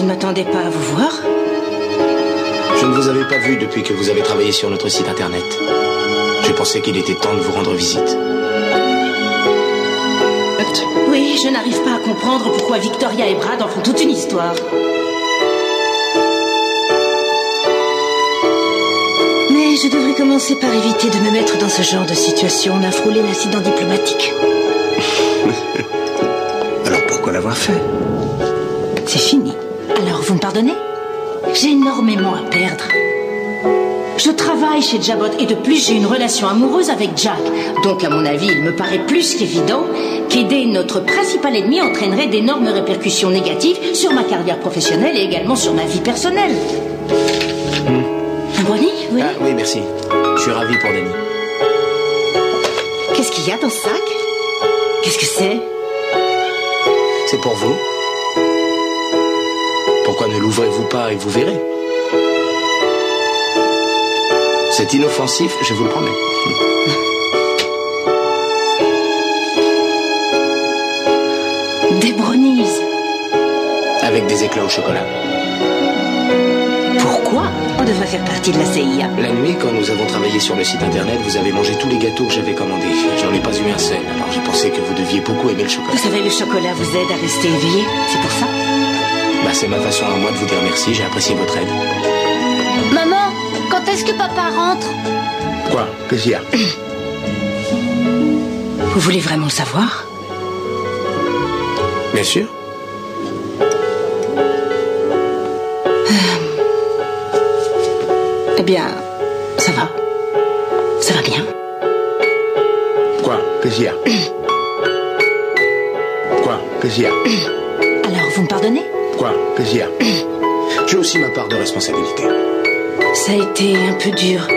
je ne m'attendais pas à vous voir. Je ne vous avais pas vu depuis que vous avez travaillé sur notre site internet. J'ai pensé qu'il était temps de vous rendre visite. Oui, je n'arrive pas à comprendre pourquoi Victoria et Brad en font toute une histoire. Mais je devrais commencer par éviter de me mettre dans ce genre de situation. On a frôlé l'incident diplomatique. Alors pourquoi l'avoir fait? C'est fini. Pardonnez J'ai énormément à perdre. Je travaille chez Jabot et de plus j'ai une relation amoureuse avec Jack. Donc à mon avis, il me paraît plus qu'évident qu'aider notre principal ennemi entraînerait d'énormes répercussions négatives sur ma carrière professionnelle et également sur ma vie personnelle. Un brownie Oui. Ah oui, merci. Je suis ravi pour Danny. Qu'est-ce qu'il y a dans ce sac? Qu'est-ce que c'est? C'est pour vous. Pourquoi ne l'ouvrez-vous pas et vous verrez C'est inoffensif, je vous le promets. Des brownies. Avec des éclats au chocolat. Pourquoi On devrait faire partie de la CIA. La nuit, quand nous avons travaillé sur le site internet, vous avez mangé tous les gâteaux que j'avais commandés. J'en ai pas eu un seul, alors j'ai pensé que vous deviez beaucoup aimer le chocolat. Vous savez, le chocolat vous aide à rester éveillé. C'est pour ça Bah, c'est ma façon à moi de vous dire merci, j'ai apprécié votre aide. Maman, quand est-ce que papa rentre? Quoi? Qu'est-ce qu'il y a? Vous voulez vraiment le savoir? Bien sûr. Eh bien, ça va. Ça va bien. Quoi? Qu'est-ce qu'il y a? Quoi? Qu'est-ce qu'il y a? Alors, vous me pardonnez? Quoi a J'ai aussi ma part de responsabilité. Ça a été un peu dur.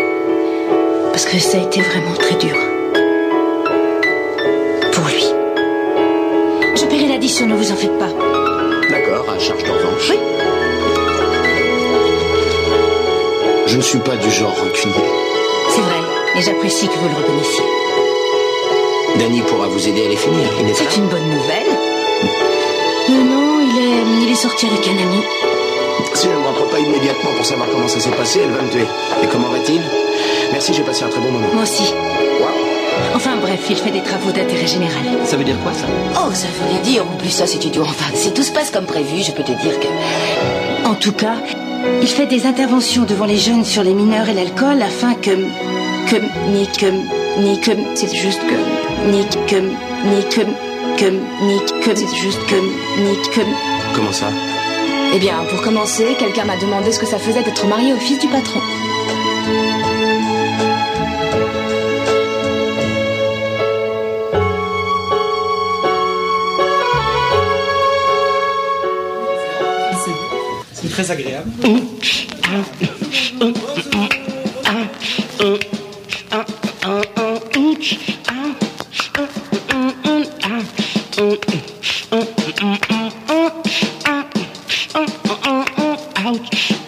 Parce que ça a été vraiment très dur. Pour lui. Je paierai l'addition, ne vous en faites pas. D'accord, à charge de revanche. Oui. Je ne suis pas du genre rancunier. C'est vrai, et j'apprécie que vous le reconnaissiez. Danny pourra vous aider à les finir. Il pas C'est une bonne nouvelle. Euh, non, il est, il est sorti avec un ami. Si elle ne rentre pas immédiatement pour savoir comment ça s'est passé, elle va me tuer. Et comment va-t-il? Merci, j'ai passé un très bon moment. Moi aussi. Enfin bref, il fait des travaux d'intérêt général. Ça veut dire quoi ça? Oh, ça veut rien dire. En plus, ça, c'est idiot. Enfin, si tout se passe comme prévu, je peux te dire que... En tout cas, il fait des interventions devant les jeunes sur les mineurs et l'alcool afin que... Que... Ni que... Ni que... C'est juste que... Ni que... Ni que... Que... Ni que... C'est juste que... Ni que... Comment ça Eh bien, pour commencer, quelqu'un m'a demandé ce que ça faisait d'être marié au fils du patron. C'est très agréable. out.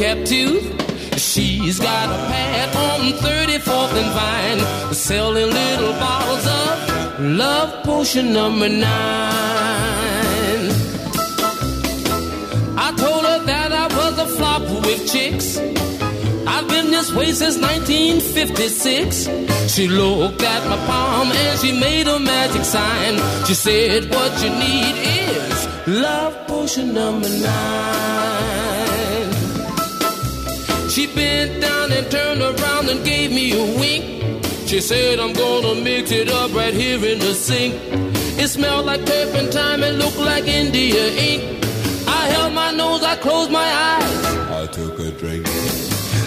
Gold cap tooth. She's got a pad on 34th and Vine, selling little bottles of love potion number nine. I told her that I was a flop with chicks. I've been this way since 1956. She looked at my palm and she made a magic sign. She said, What you need is love potion number nine. She bent down and turned around and gave me a wink. She said, I'm gonna mix it up right here in the sink. It smelled like turpentine and looked like India ink. I held my nose, I closed my eyes. I took a drink.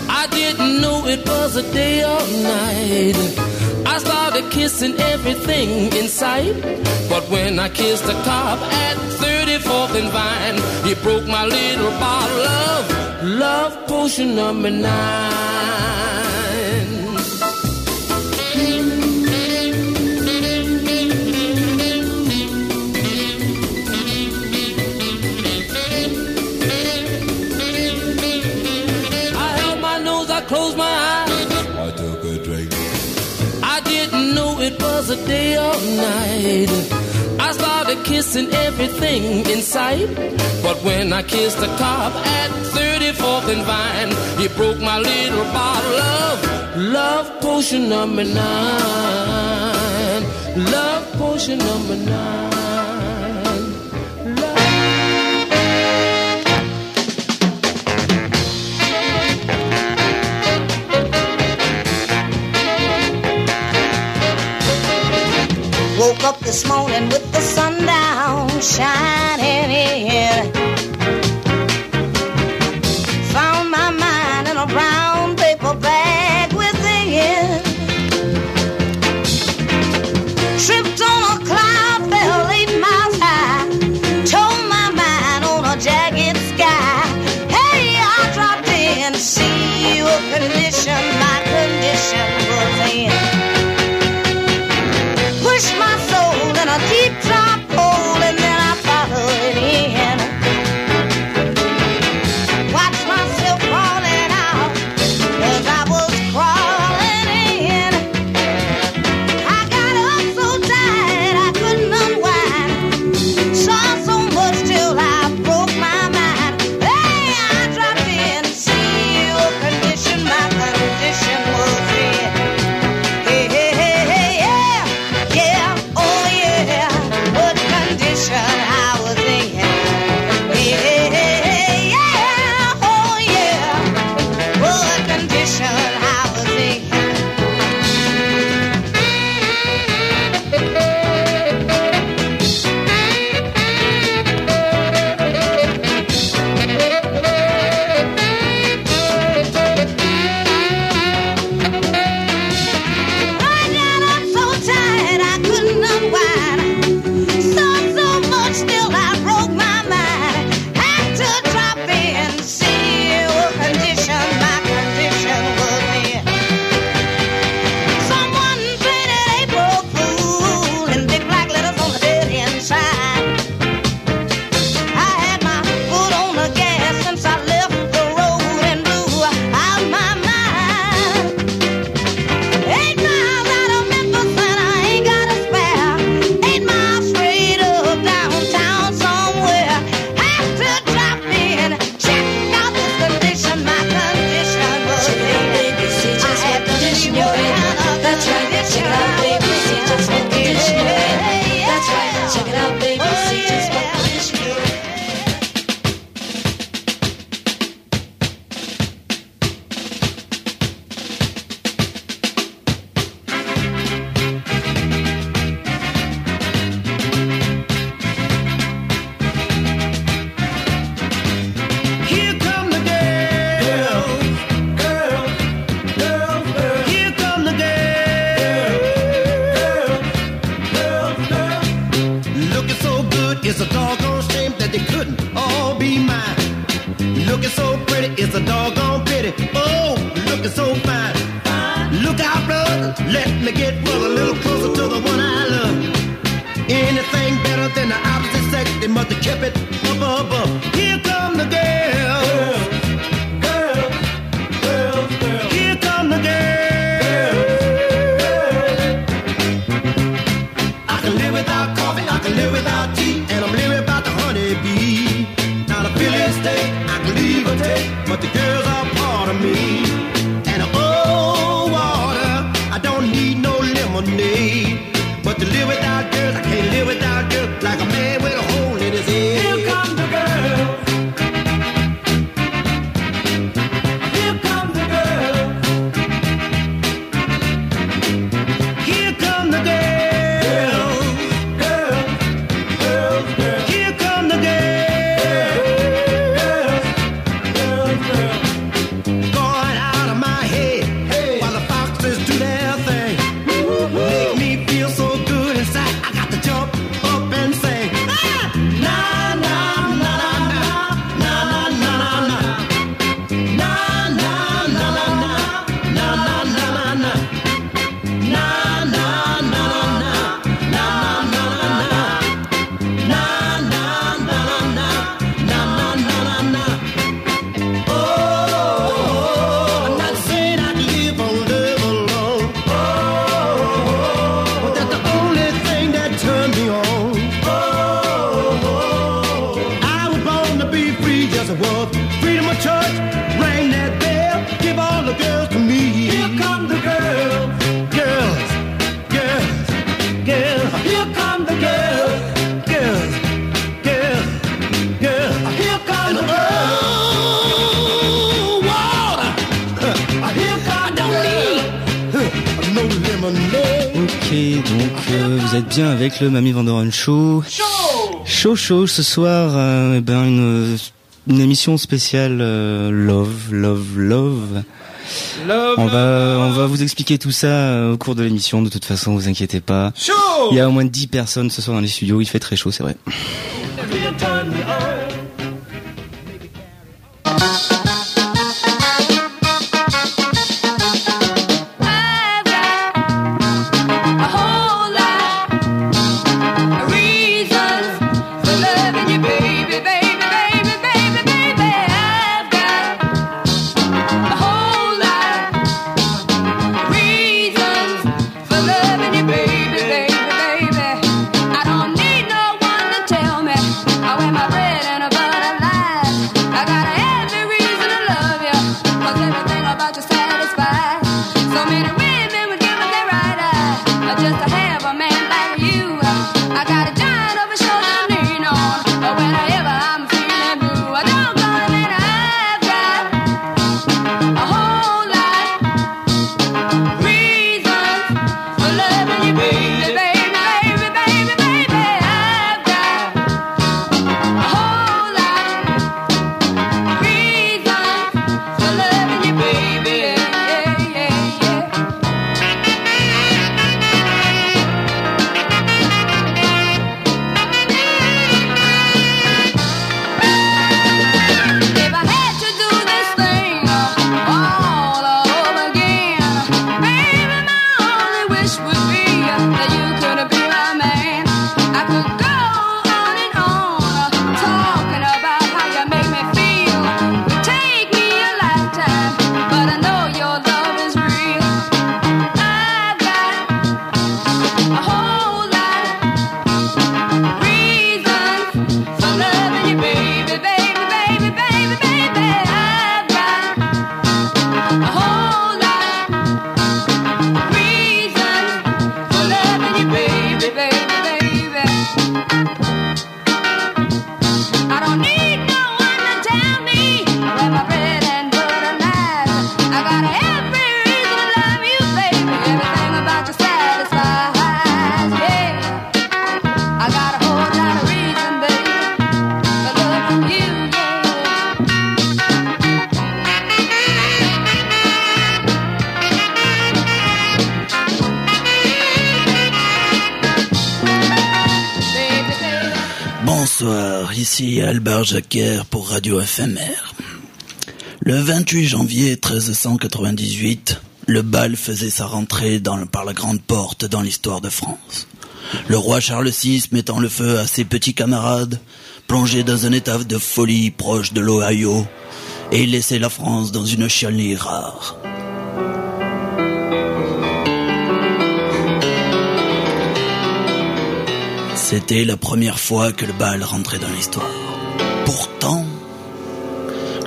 I didn't know it was a day or night. I started kissing everything in sight. But when I kissed the cop at 34th and Vine, he broke my little bottle of love potion number nine. I held my nose, I closed my eyes. I took a drink. I didn't know it was a day or night. I started kissing everything in sight. But when I kissed the cop at 34th and Vine, he broke my little bottle of love potion number nine. Love potion number nine. Woke up this morning with the sun down shining in. Mamie Vandoren Show. Show Show show ce soir, euh, eh ben une, émission spéciale euh, Love, Love, Love. Love, on va, on va vous expliquer tout ça euh, au cours de l'émission. De toute façon, vous inquiétez pas. Show Il y a au moins 10 personnes ce soir dans les studios. Il fait très chaud, c'est vrai. Ici Albert Jacquer pour Radio Éphémère. Le 28 janvier 1398, le bal faisait sa rentrée par la grande porte dans l'histoire de France. Le roi Charles VI mettant le feu à ses petits camarades, plongé dans un état de folie proche de l'Ohio, et laissait la France dans une chialnie rare. C'était la première fois que le bal rentrait dans l'histoire. Pourtant,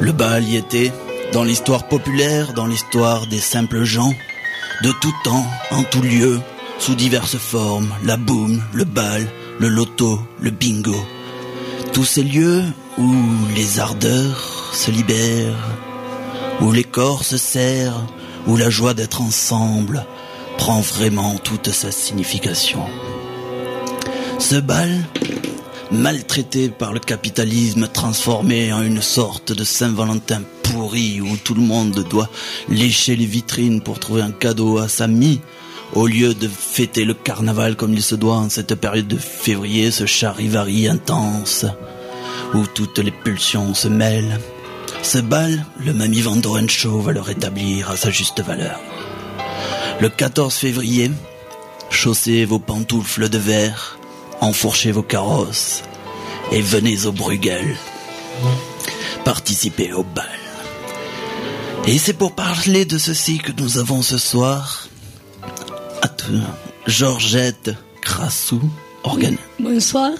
le bal y était dans l'histoire populaire, dans l'histoire des simples gens, de tout temps, en tout lieu, sous diverses formes, la boum, le bal, le loto, le bingo. Tous ces lieux où les ardeurs se libèrent, où les corps se serrent, où la joie d'être ensemble prend vraiment toute sa signification. Ce bal, maltraité par le capitalisme, transformé en une sorte de Saint-Valentin pourri où tout le monde doit lécher les vitrines pour trouver un cadeau à sa mie, au lieu de fêter le carnaval comme il se doit en cette période de février, ce charivari intense, où toutes les pulsions se mêlent. Ce bal, le Mamie Van Show va le rétablir à sa juste valeur. Le 14 février, chaussez vos pantoufles de verre, enfourchez vos carrosses et venez au Bruegel. Participez au bal. Et c'est pour parler de ceci que nous avons ce soir à tout- Georgette Crassou, organe. Bonsoir.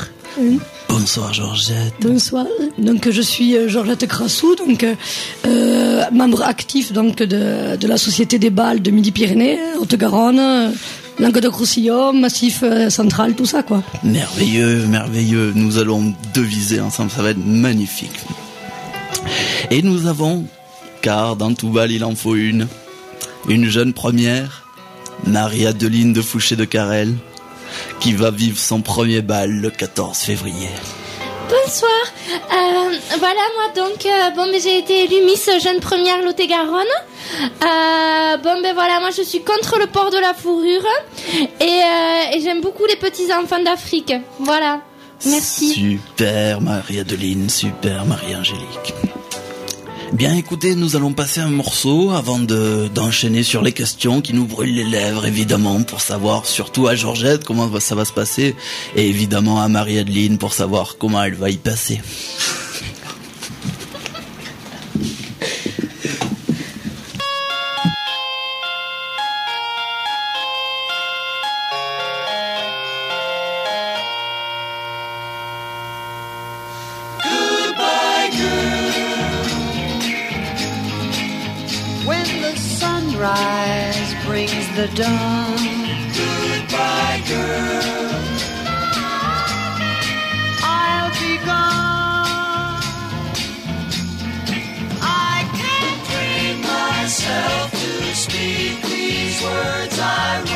Bonsoir Georgette. Bonsoir. Donc je suis euh, Georgette Crassou, donc euh, membre actif donc de, de la Société des balles de Midi-Pyrénées, Haute-Garonne, Languedoc-Roussillon, Massif euh, Central, tout ça quoi. Merveilleux, merveilleux. Nous allons deviser ensemble, ça va être magnifique. Et nous avons, car dans tout bal il en faut une, une jeune première, Marie-Adeline de Fouché de Carrel, qui va vivre son premier bal le 14 février. Bonsoir. Euh, voilà, moi donc, euh, bon, mais j'ai été élue Miss Jeune Première Lot-et-Garonne. Euh, bon, ben voilà, moi je suis contre le port de la fourrure et, euh, et j'aime beaucoup les petits enfants d'Afrique. Voilà. Merci. Super Marie-Adeline, super Marie-Angélique. Bien écoutez, nous allons passer un morceau avant de d'enchaîner sur les questions qui nous brûlent les lèvres évidemment pour savoir surtout à Georgette comment ça va se passer et évidemment à Marie-Adeline pour savoir comment elle va y passer. The dawn. Goodbye, girl. I'll be gone. I can't bring myself to speak these words I write.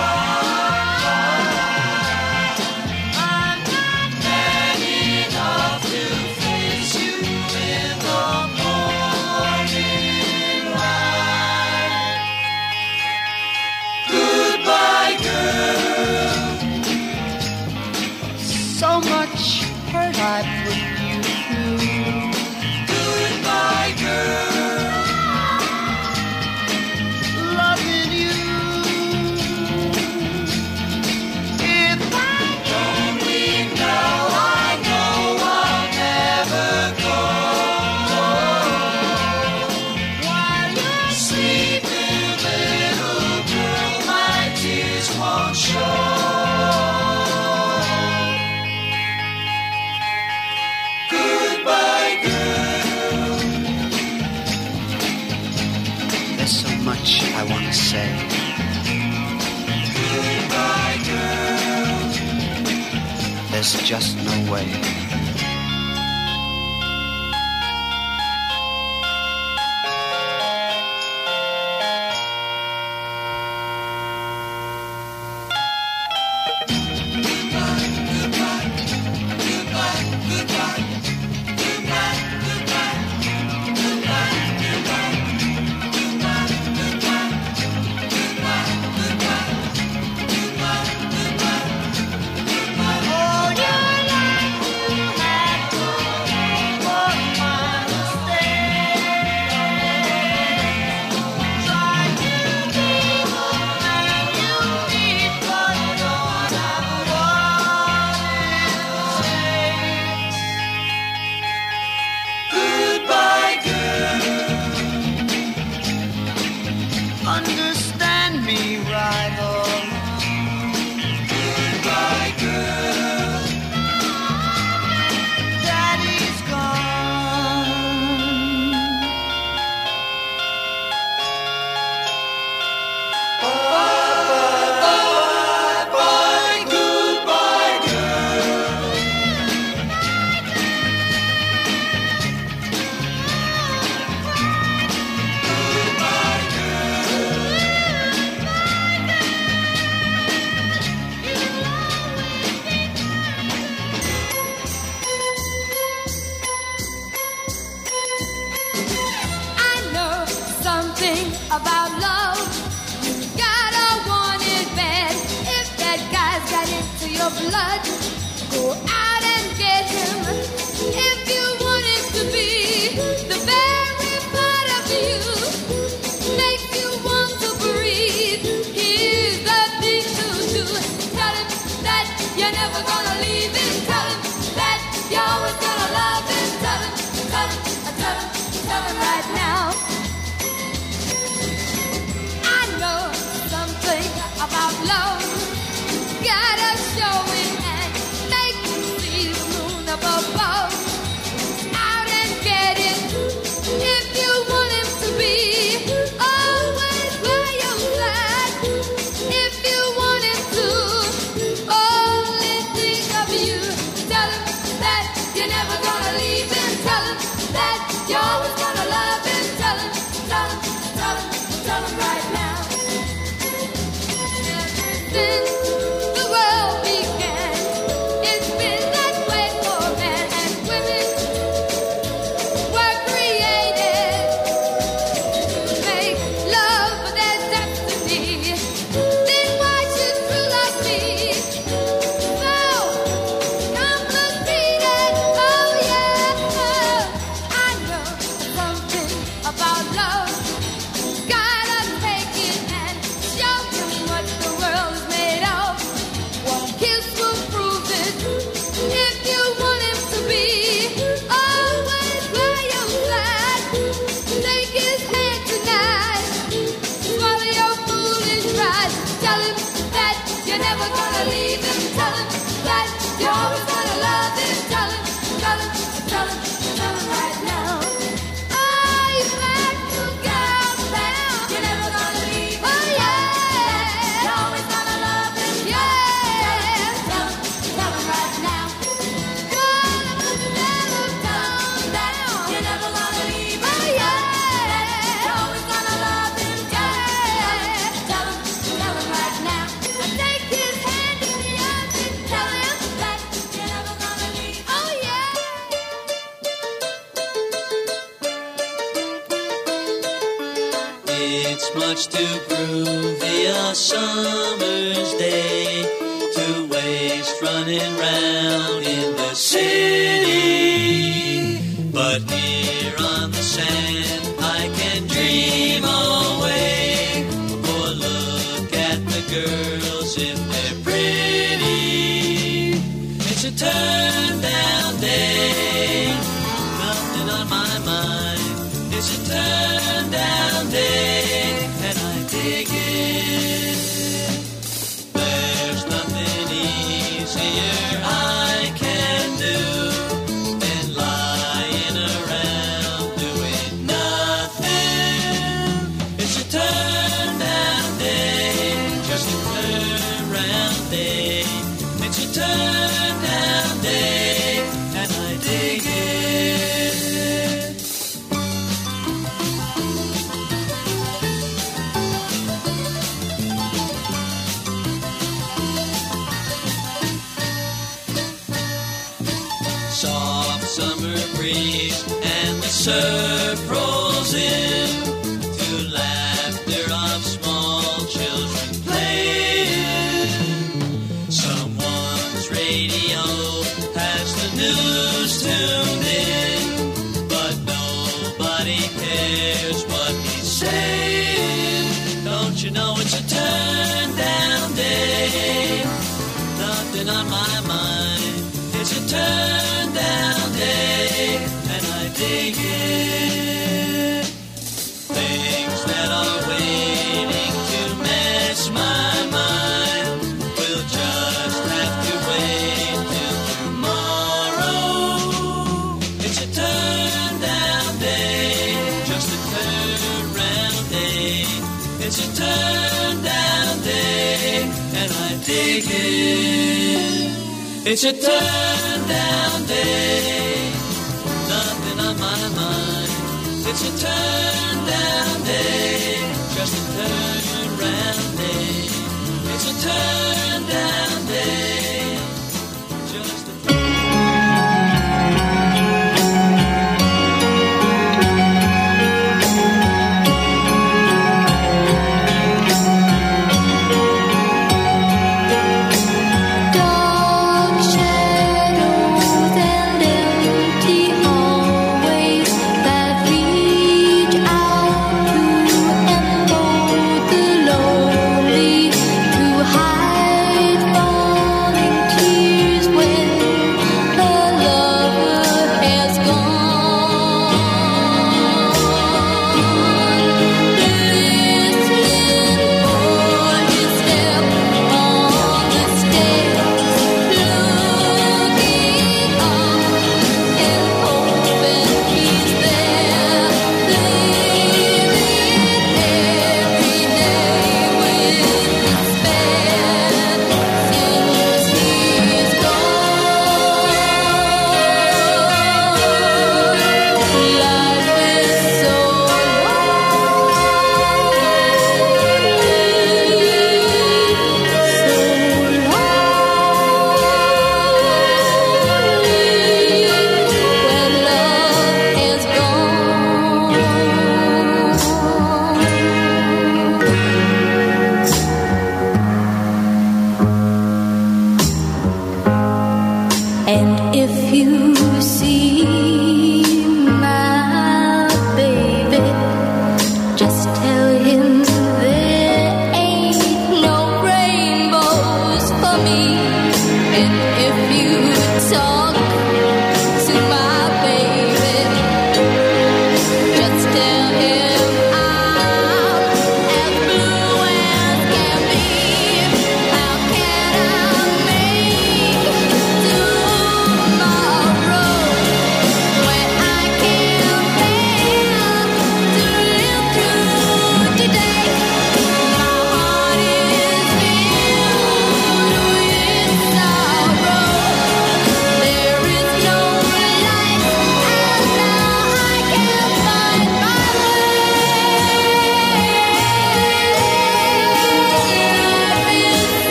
It's your turn. It's your time.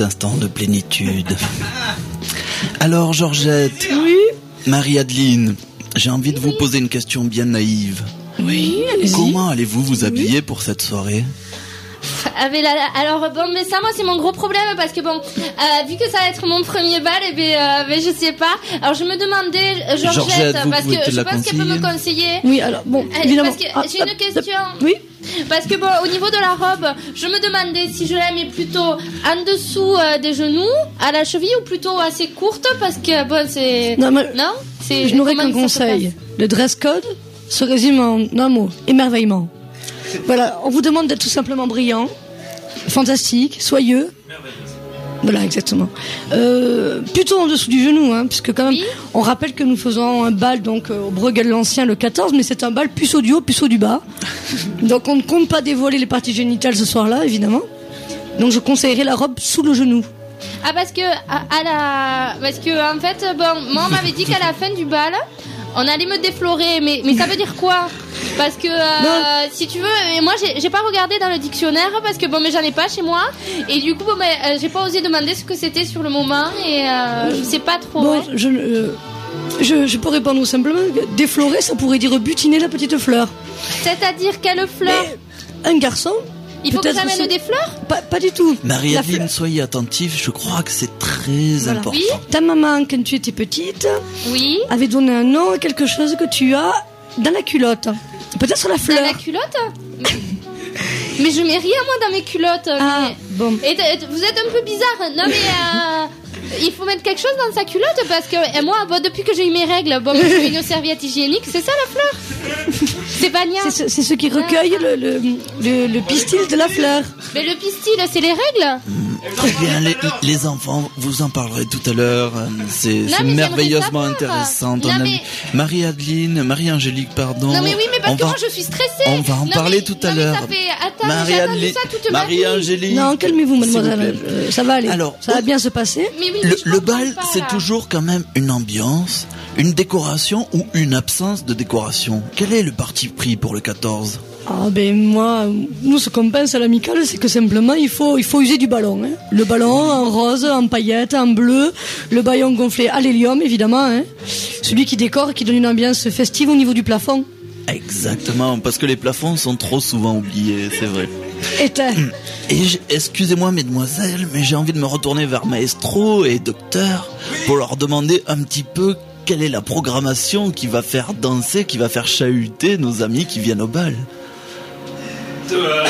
Cet instant de plénitude. Alors, Georgette. Oui. Marie-Adeline, j'ai envie de vous poser une question bien naïve. Oui, allez-y. Comment allez-vous vous habiller pour cette soirée? Ah, alors bon, mais ça, moi, c'est mon gros problème parce que bon, euh, vu que ça va être mon premier bal, et ben, euh, je sais pas. Alors, je me demandais, euh, Georgette, Georgette, parce que je pense qu'elle peut me conseiller. Oui, alors bon, évidemment. Parce que Ah, j'ai une question. Oui. Parce que bon, au niveau de la robe, je me demandais si je la mets plutôt en dessous euh, des genoux, à la cheville, ou plutôt assez courte, parce que bon, c'est. Non, mais- Non C'est- Je n'aurais qu'un conseil. Le dress code se résume en un mot émerveillement. Voilà, on vous demande d'être tout simplement brillant, fantastique, soyeux. Voilà, exactement. Euh, plutôt en dessous du genou, hein, puisque quand même, on rappelle que nous faisons un bal donc euh, au Bruegel l'Ancien le 14, mais c'est un bal puceau du haut, puceau du bas. donc on ne compte pas dévoiler les parties génitales ce soir-là, évidemment. Donc je conseillerais la robe sous le genou. Ah parce que à, à la parce que en fait bon moi on m'avait dit qu'à la fin du bal on allait me déflorer mais mais ça veut dire quoi? Parce que euh, si tu veux et moi j'ai pas regardé dans le dictionnaire parce que bon mais j'en ai pas chez moi et du coup bon mais euh, j'ai pas osé demander ce que c'était sur le moment et euh, je sais pas trop Bon, ouais. je, je, je peux répondre simplement. Déflorer, ça pourrait dire butiner la petite fleur. c'est-à-dire quelle fleur? Un garçon il faut que peut-être j'amène c'est- des fleurs? Pas, pas du tout. Marie-Adeline, fleur- soyez attentive, je crois que c'est très Voilà. important. Ta maman, quand tu étais petite, oui avait donné un nom à quelque chose que tu as dans la culotte. Peut-être la fleur. dans la culotte? Mais je mets rien moi dans mes culottes Ah, mais- bon. Et vous êtes un peu bizarre. Non mais euh, il faut mettre quelque chose dans sa culotte parce que et moi bon, depuis que j'ai eu mes règles, bon je mets une serviette hygiénique, c'est ça la fleur? C'est ce, qui recueille le, le, le, le pistil de la fleur. Mais le pistil, c'est les règles Très bien, les, les enfants, vous en parlerez tout à l'heure. euh, C'est merveilleusement intéressant. ton Non, mais- Marie-Adeline, Marie-Angélique, pardon. Non mais oui, mais parce on que va, moi je suis stressée. on va en Non, parler mais- tout à l'heure. Marie-Angélique. Non, calmez-vous, vous mademoiselle. Euh, ça va aller. Alors, ça va bien se passer. Mais oui, Le, bal, c'est toujours quand même une ambiance, une décoration ou une absence de décoration? Quel est le parti pris pour le 14 Ah ben moi, nous ce qu'on pense à l'amicale, c'est que simplement il faut il faut user du ballon. hein. Le ballon en rose, en paillettes, en bleu, le ballon gonflé à l'hélium évidemment. hein. Celui qui décore, qui donne une ambiance festive au niveau du plafond. Exactement, parce que les plafonds sont trop souvent oubliés, c'est vrai. Éteint. Et excusez-moi mesdemoiselles, mais j'ai envie de me retourner vers maestro et docteur pour leur demander un petit peu quelle est la programmation qui va faire danser, qui va faire chahuter nos amis qui viennent au bal? De, euh,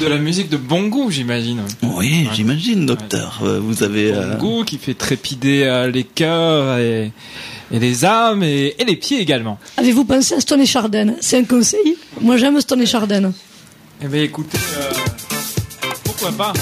de la musique de bon goût, j'imagine. Oui, j'imagine docteur. Euh, Vous avez... euh, Bon goût qui fait trépider euh, les cœurs et, et les âmes et, et les pieds également. Avez-vous pensé à Stone et Chardin? C'est un conseil. Moi j'aime Stone et Chardin. Eh bien écoutez, euh, pourquoi pas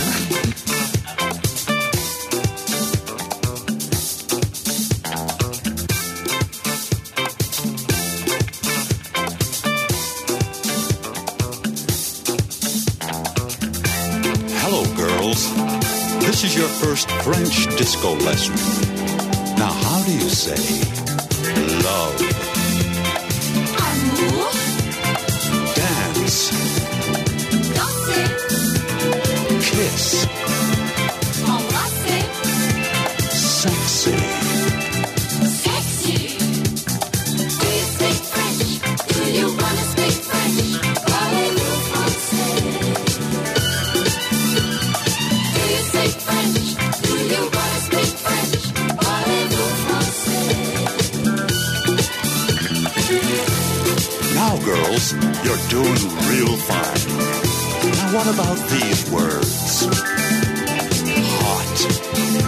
is your first French disco lesson. Now, how do you say love? You're doing real fine. Now, what about these words? Hot,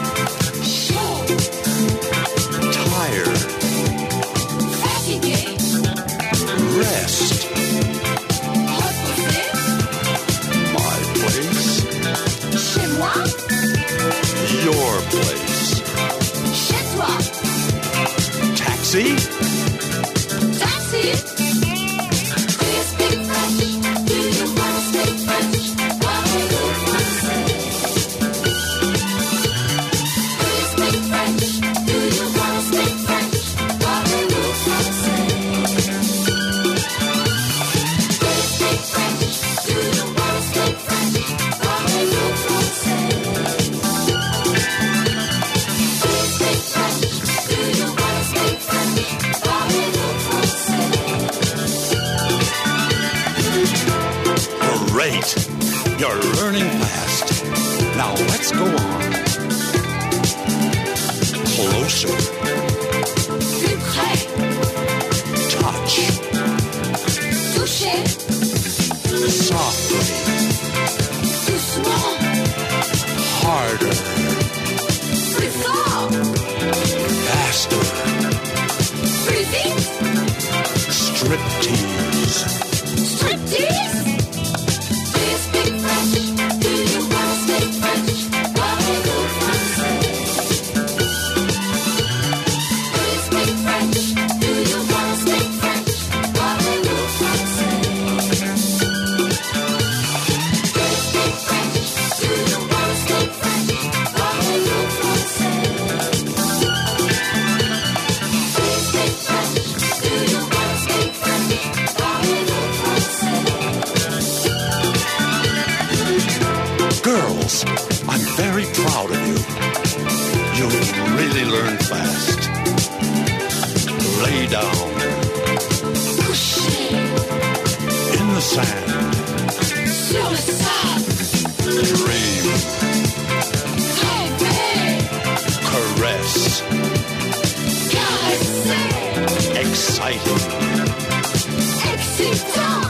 excitant,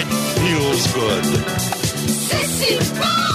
It feels good. c'est si bon.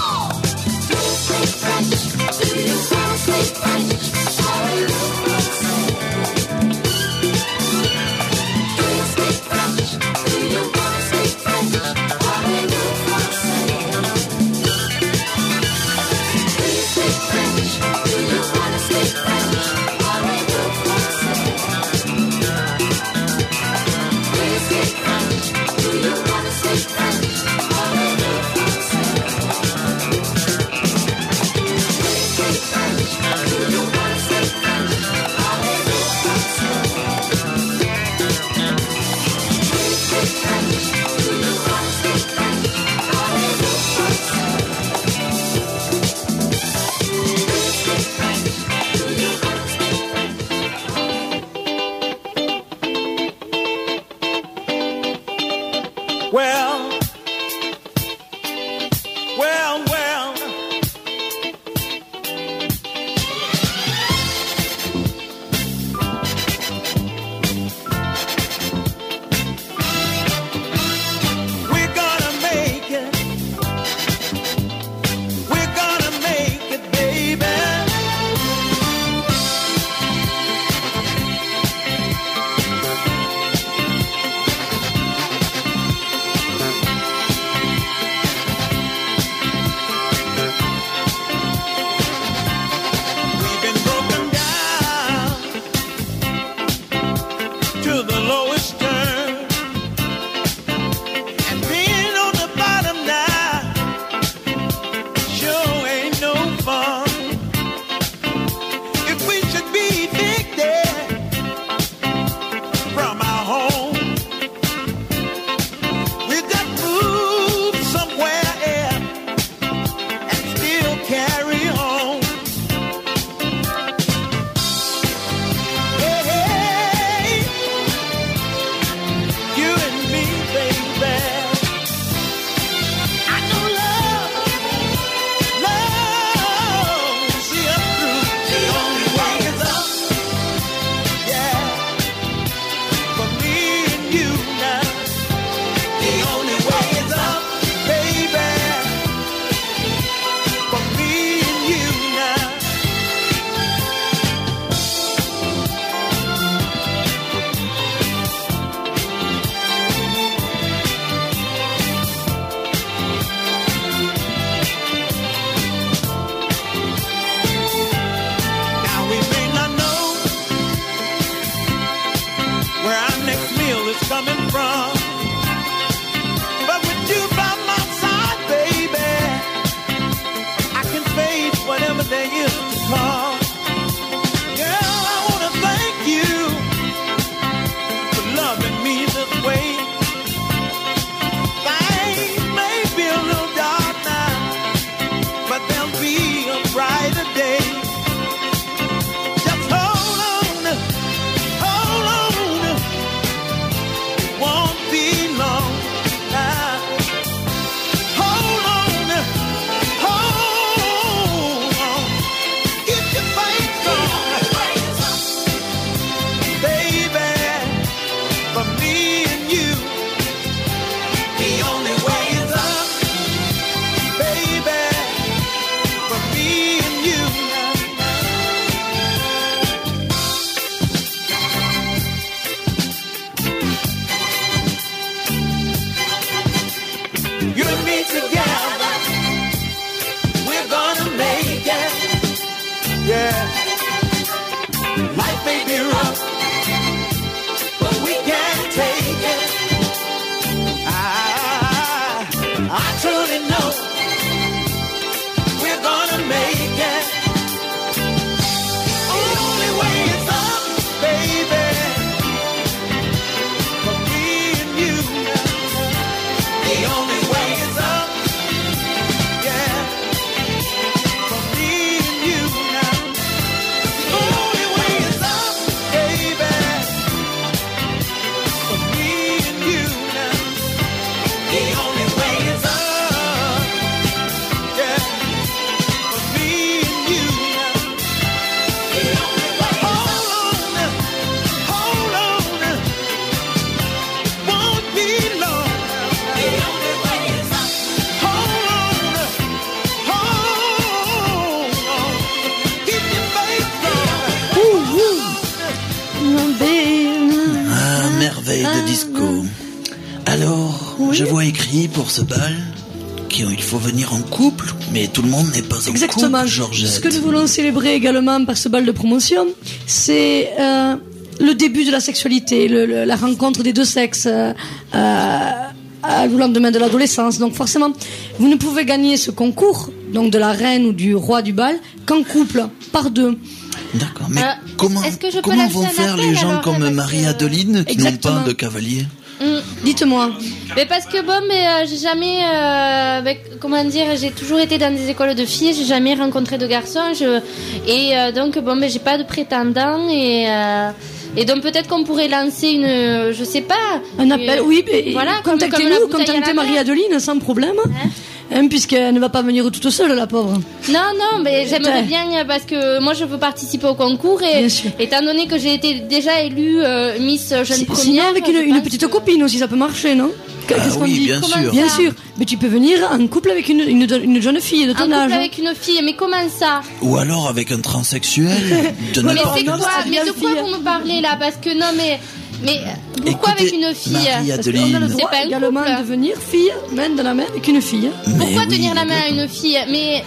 We're gonna make pour ce bal qu'il faut venir en couple, mais tout le monde n'est pas en Exactement. couple, Georgette. Ce que nous voulons célébrer également par ce bal de promotion, c'est euh, le début de la sexualité, le- le- la rencontre des deux sexes euh, euh, à- au lendemain de l'adolescence. Donc forcément, vous ne pouvez gagner ce concours, donc de la reine ou du roi du bal, qu'en couple, par deux. D'accord, mais Euh, comment, est-ce que je comment vont faire les gens alors, comme que- Marie-Adeline qui n'ont Exactement. pas de cavalier? Mm. Dites-moi. Mais parce que bon, mais euh, j'ai jamais, euh, avec, comment dire, j'ai toujours été dans des écoles de filles, j'ai jamais rencontré de garçons, je, et euh, donc bon, mais j'ai pas de prétendant et euh, et donc peut-être qu'on pourrait lancer une, je sais pas, Un appel, oui, mais voilà, contactez-nous, contactez. Marie-Adeline sans problème, hein, puisqu'elle ne va pas venir toute seule, la pauvre. Non, non, mais j'aimerais bien parce que moi je veux participer au concours et étant donné que j'ai été déjà élue euh, Miss Jeune Première. Sinon, avec une, je une pense petite copine aussi, ça peut marcher, non? Qu'est-ce qu'on oui, dit? bien sûr. Bien sûr. Mais tu peux venir en couple avec une, une, une jeune fille de En ton couple âge. hein. avec une fille, mais comment ça? Ou alors avec un transsexuel de Mais c'est quoi? Mais de quoi vous me parlez là? Parce que non, mais mais pourquoi Écoutez, avec une fille Marie-Adeline. On a le droit pas également couple. de venir fille, main de la main avec une fille. Pourquoi oui, tenir la main à une fille Mais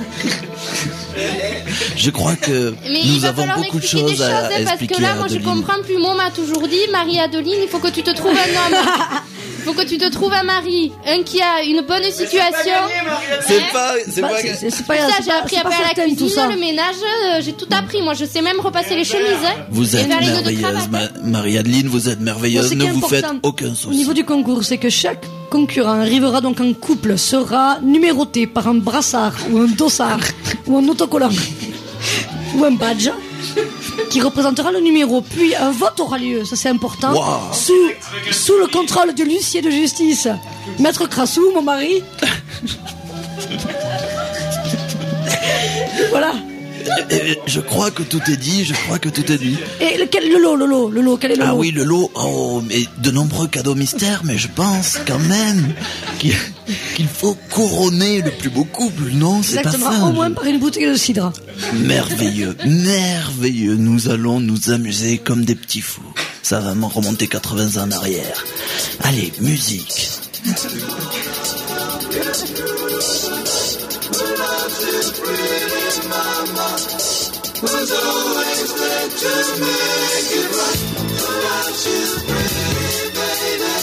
Je crois que mais il nous va avons falloir beaucoup de m'expliquer des choses choses à hein, parce expliquer que là, moi, je Adeline. comprends plus. Moi, on m'a toujours dit, Marie-Adeline, il faut que tu te trouves un homme. Il faut que tu te trouves un mari, un qui a une bonne situation. C'est Hein pas, c'est Bah, pas. c'est- c'est- c'est pas- ça, c'est j'ai pas- appris c'est à pas faire la cuisine, ça. le ménage, euh, j'ai tout appris. Moi, je sais même repasser les chemises. hein. Vous Et êtes faire les nœuds de merveilleuse, cravate. Ma- Marie-Adeline, vous êtes merveilleuse, ce ne vous faites important aucun Au souci. niveau du concours, c'est que chaque concurrent arrivera donc en couple, sera numéroté par un brassard ou un dossard ou un autocollant ou un badge qui représentera le numéro. Puis un vote aura lieu, ça c'est important, Wow. sous, sous le contrôle de l'huissier de justice, Maître Crassou, mon mari. voilà. Euh, Je crois que tout est dit, je crois que tout est dit. Et lequel, le lot, le lot, le lot, quel est le Ah lot oui, le lot, oh, mais de nombreux cadeaux mystères, mais je pense quand même qu'il faut couronner le plus beau couple, non C'est pas Exactement, ça au moins par une bouteille de cidre. Merveilleux, merveilleux, nous allons nous amuser comme des petits fous. Ça va m'en remonter 80 ans en arrière. Allez, musique. mama was always there to make it right. Without you, baby,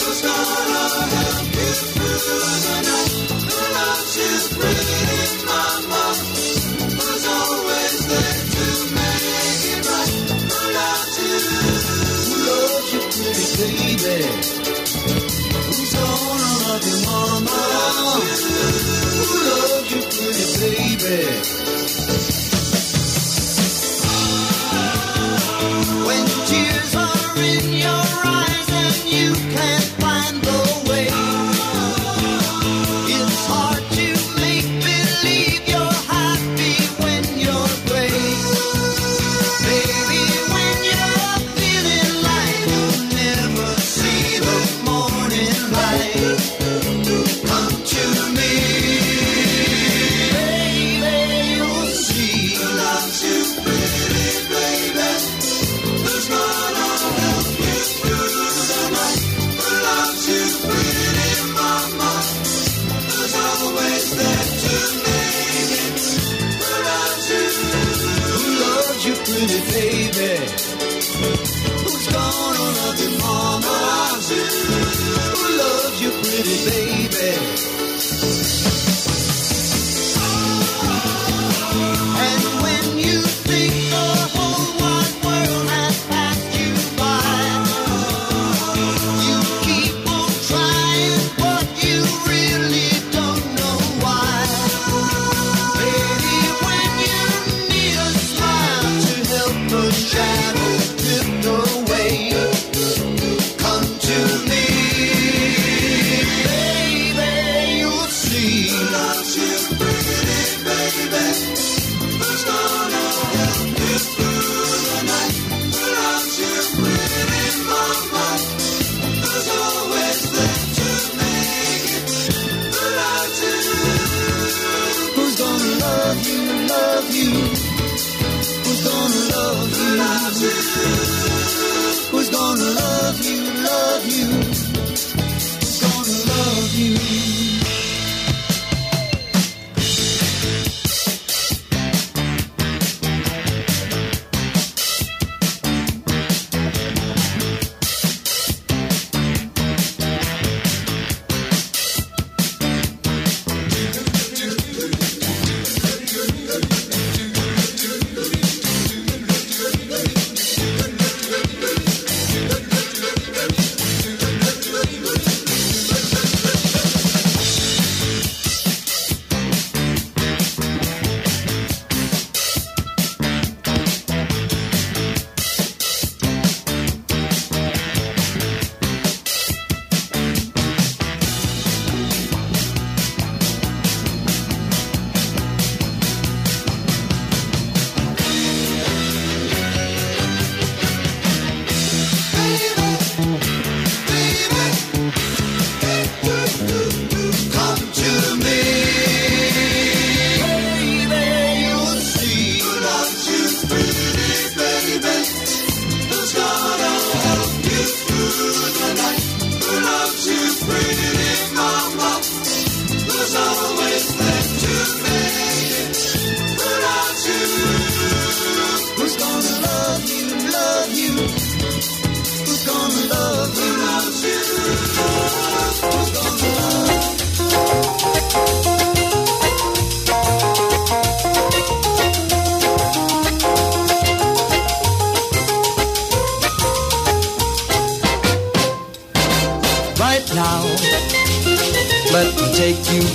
who's gonna help you through the night?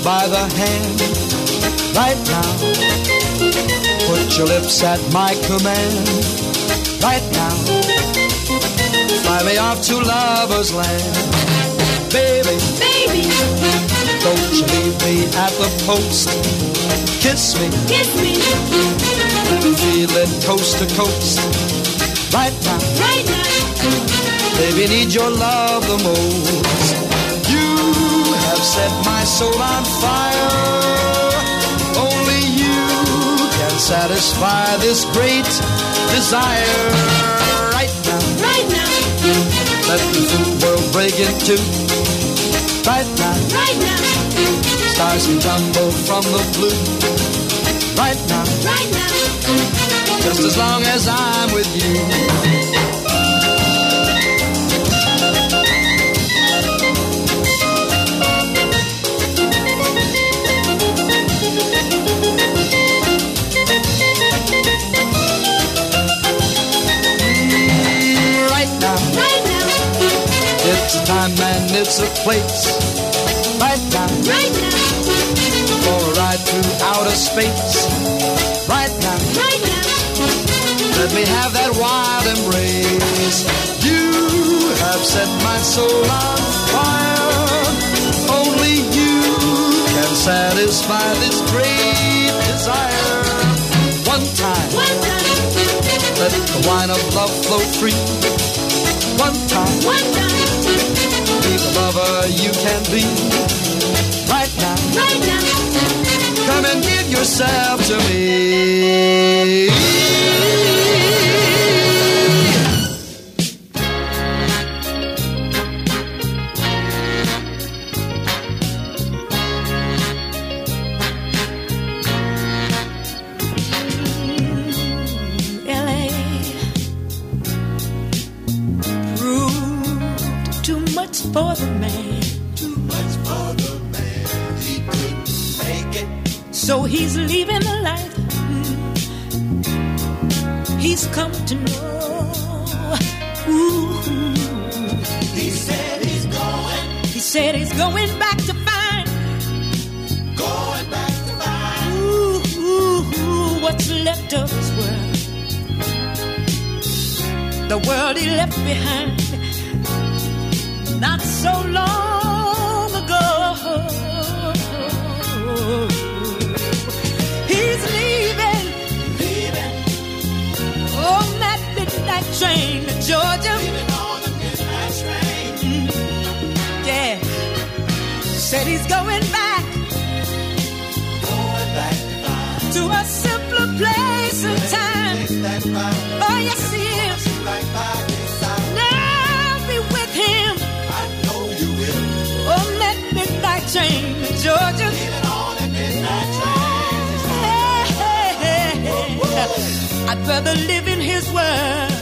By the hand, right now. Put your lips at my command, right now. Fly me off to lover's land, baby. Baby, Don't you leave me at the post. Kiss me, kiss me feel it coast to coast, right now. right now. Baby, need your love the most. Set my soul on fire. Only you can satisfy this great desire. Right now, Right now, let the world break in two. Right now, right now, stars can tumble from the blue. Right now, right now. just as long as I'm with you. It's a place. Right now. right now, For a ride through outer space. Right now. right now. Let me have that wild embrace. You have set my soul on fire. Only you can satisfy this great desire. One time. One time, Let the wine of love flow free. One time. one time, Be the lover you can be. Right now. right now. Come and give yourself to me. So he's leaving the life mm, he's come to know. Ooh. He said he's going. He said he's going back to find. Going back to find. Ooh, ooh, ooh, what's left of his world the world he left behind not so long train to Georgia. Mm. Yeah. Said he's going back. Going back to a simpler place and time. Oh, yes, he is. Now be with him. I know you will. Oh, let midnight train to Georgia. I'd rather live in his world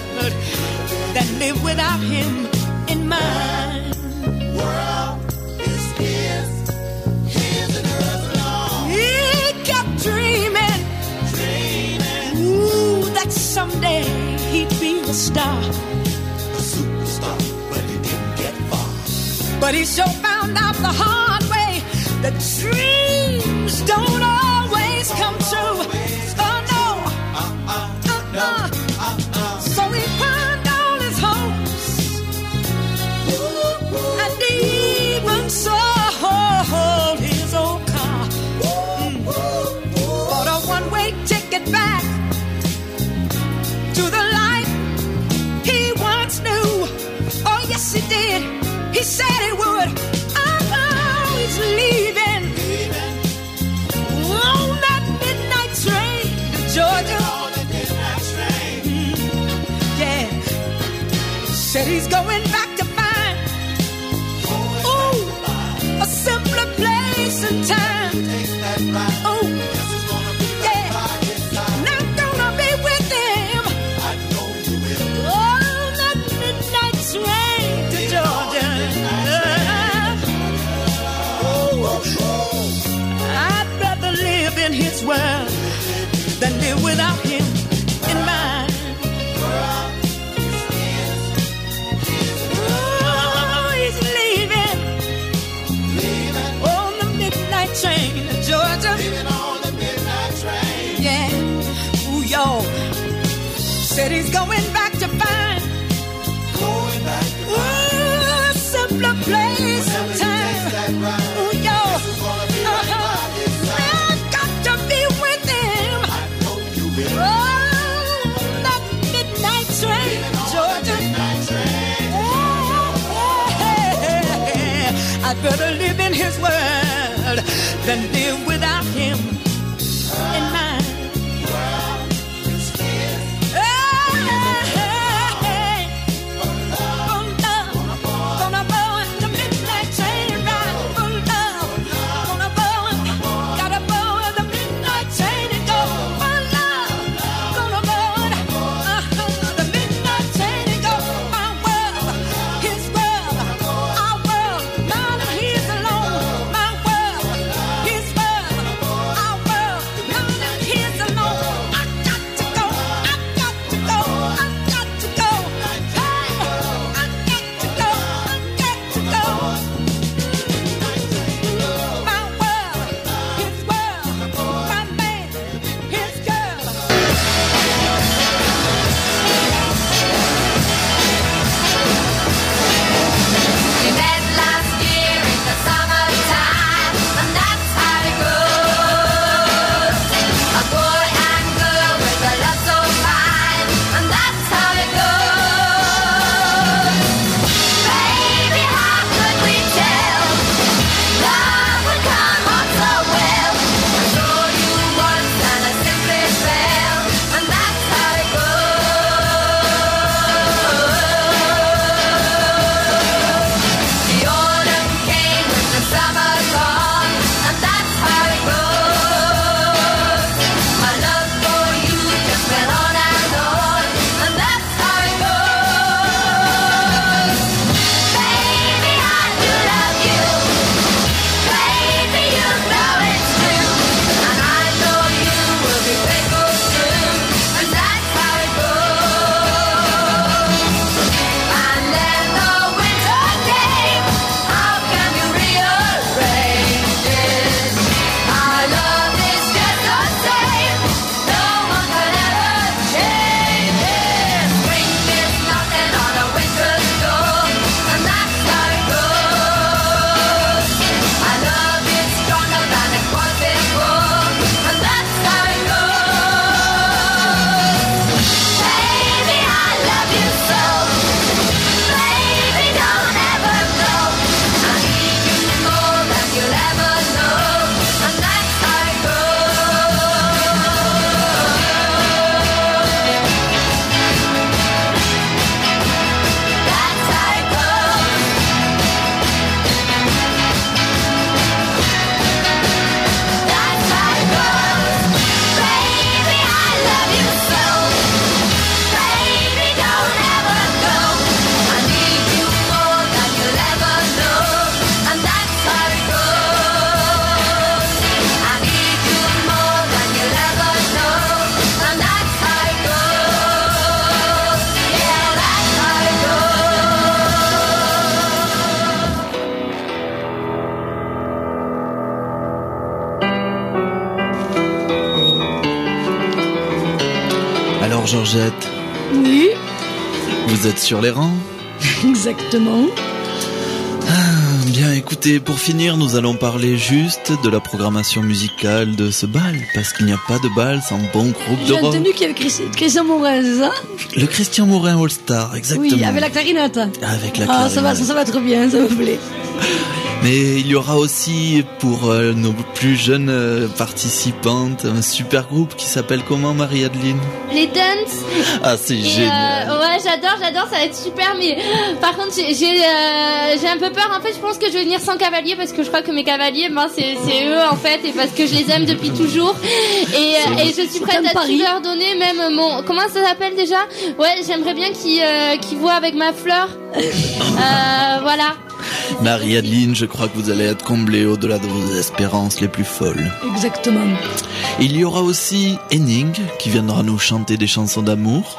that live without him in mind. World is his, his and hers alone. He kept dreaming, dreaming, ooh, that someday he'd be a star, a superstar. But he didn't get far. But he sure found out the hard way that dreams don't. He's going back. I'd better live in his world than live without him. Écoutez, pour finir, nous allons parler juste de la programmation musicale de ce bal, parce qu'il n'y a pas de bal sans bon groupe de J'ai rock. entendu qu'il y avait Chris- Christian Morin, c'est ça Le Christian Morin All Star, exactement. Oui, avec la clarinette. Avec la Ah, ça va, clarinette. ça, ça va trop bien, ça me plaît. Mais il y aura aussi pour euh, nos plus jeunes euh, participantes un super groupe qui s'appelle comment Marie-Adeline? Les Duns. Ah c'est Et, génial. euh, ouais, j'adore, j'adore, ça va être super. Mais par contre, j'ai j'ai euh, j'ai un peu peur. En fait, je pense que je vais venir sans cavalier parce que je crois que mes cavaliers, ben, c'est c'est eux en fait, et parce que je les aime depuis toujours. Et, euh, et je suis prête à tout leur donner, même mon. Comment ça s'appelle déjà? Ouais, j'aimerais bien qu'ils euh, qu'ils voient avec ma fleur. Euh, voilà. Marie-Adeline, je crois que vous allez être comblée au-delà de vos espérances les plus folles. Exactement. Il y aura aussi Henning qui viendra nous chanter des chansons d'amour,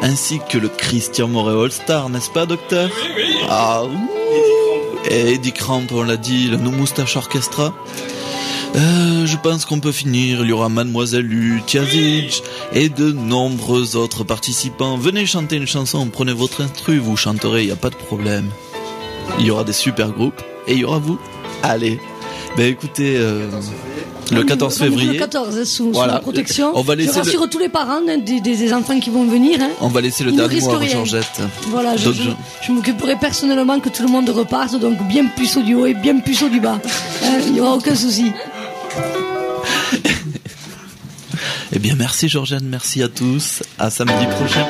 ainsi que le Christian Moret All Star, n'est-ce pas, docteur? Ah, ouh. Et Eddie Cramp, on l'a dit, le No Moustache Orchestra. Euh, je pense qu'on peut finir. Il y aura Mademoiselle Lu, Tiazic et de nombreux autres participants. Venez chanter une chanson, prenez votre instru, vous chanterez, il n'y a pas de problème. Il y aura des super groupes et il y aura vous. Allez. Ben écoutez, euh, le 14 Rendez-vous février. Le 14, hein, sous, sous Voilà. la protection. On va laisser je rassure le- tous les parents hein, des, enfants qui vont venir. hein. On va laisser le Ils dernier mot à. Georgette. Voilà, je, m'occuperai personnellement que tout le monde reparte, donc bien puceau du haut et bien puceau du bas. Hein, Il n'y aura aucun souci. Eh bien, merci Georgiane, merci à tous. À samedi prochain.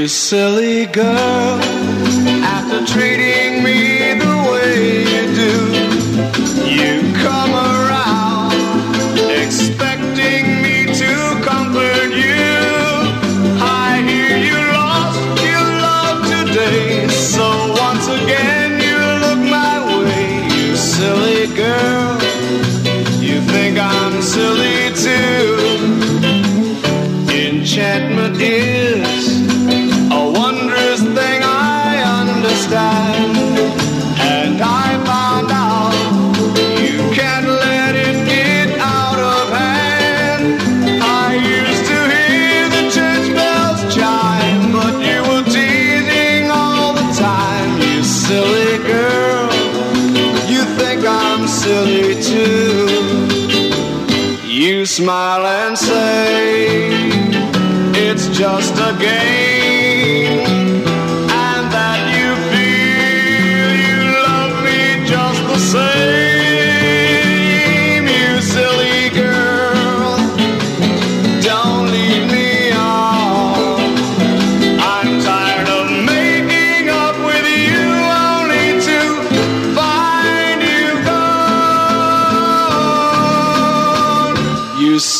You silly girl, after treating smile and say, it's just a game.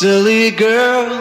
Silly girl.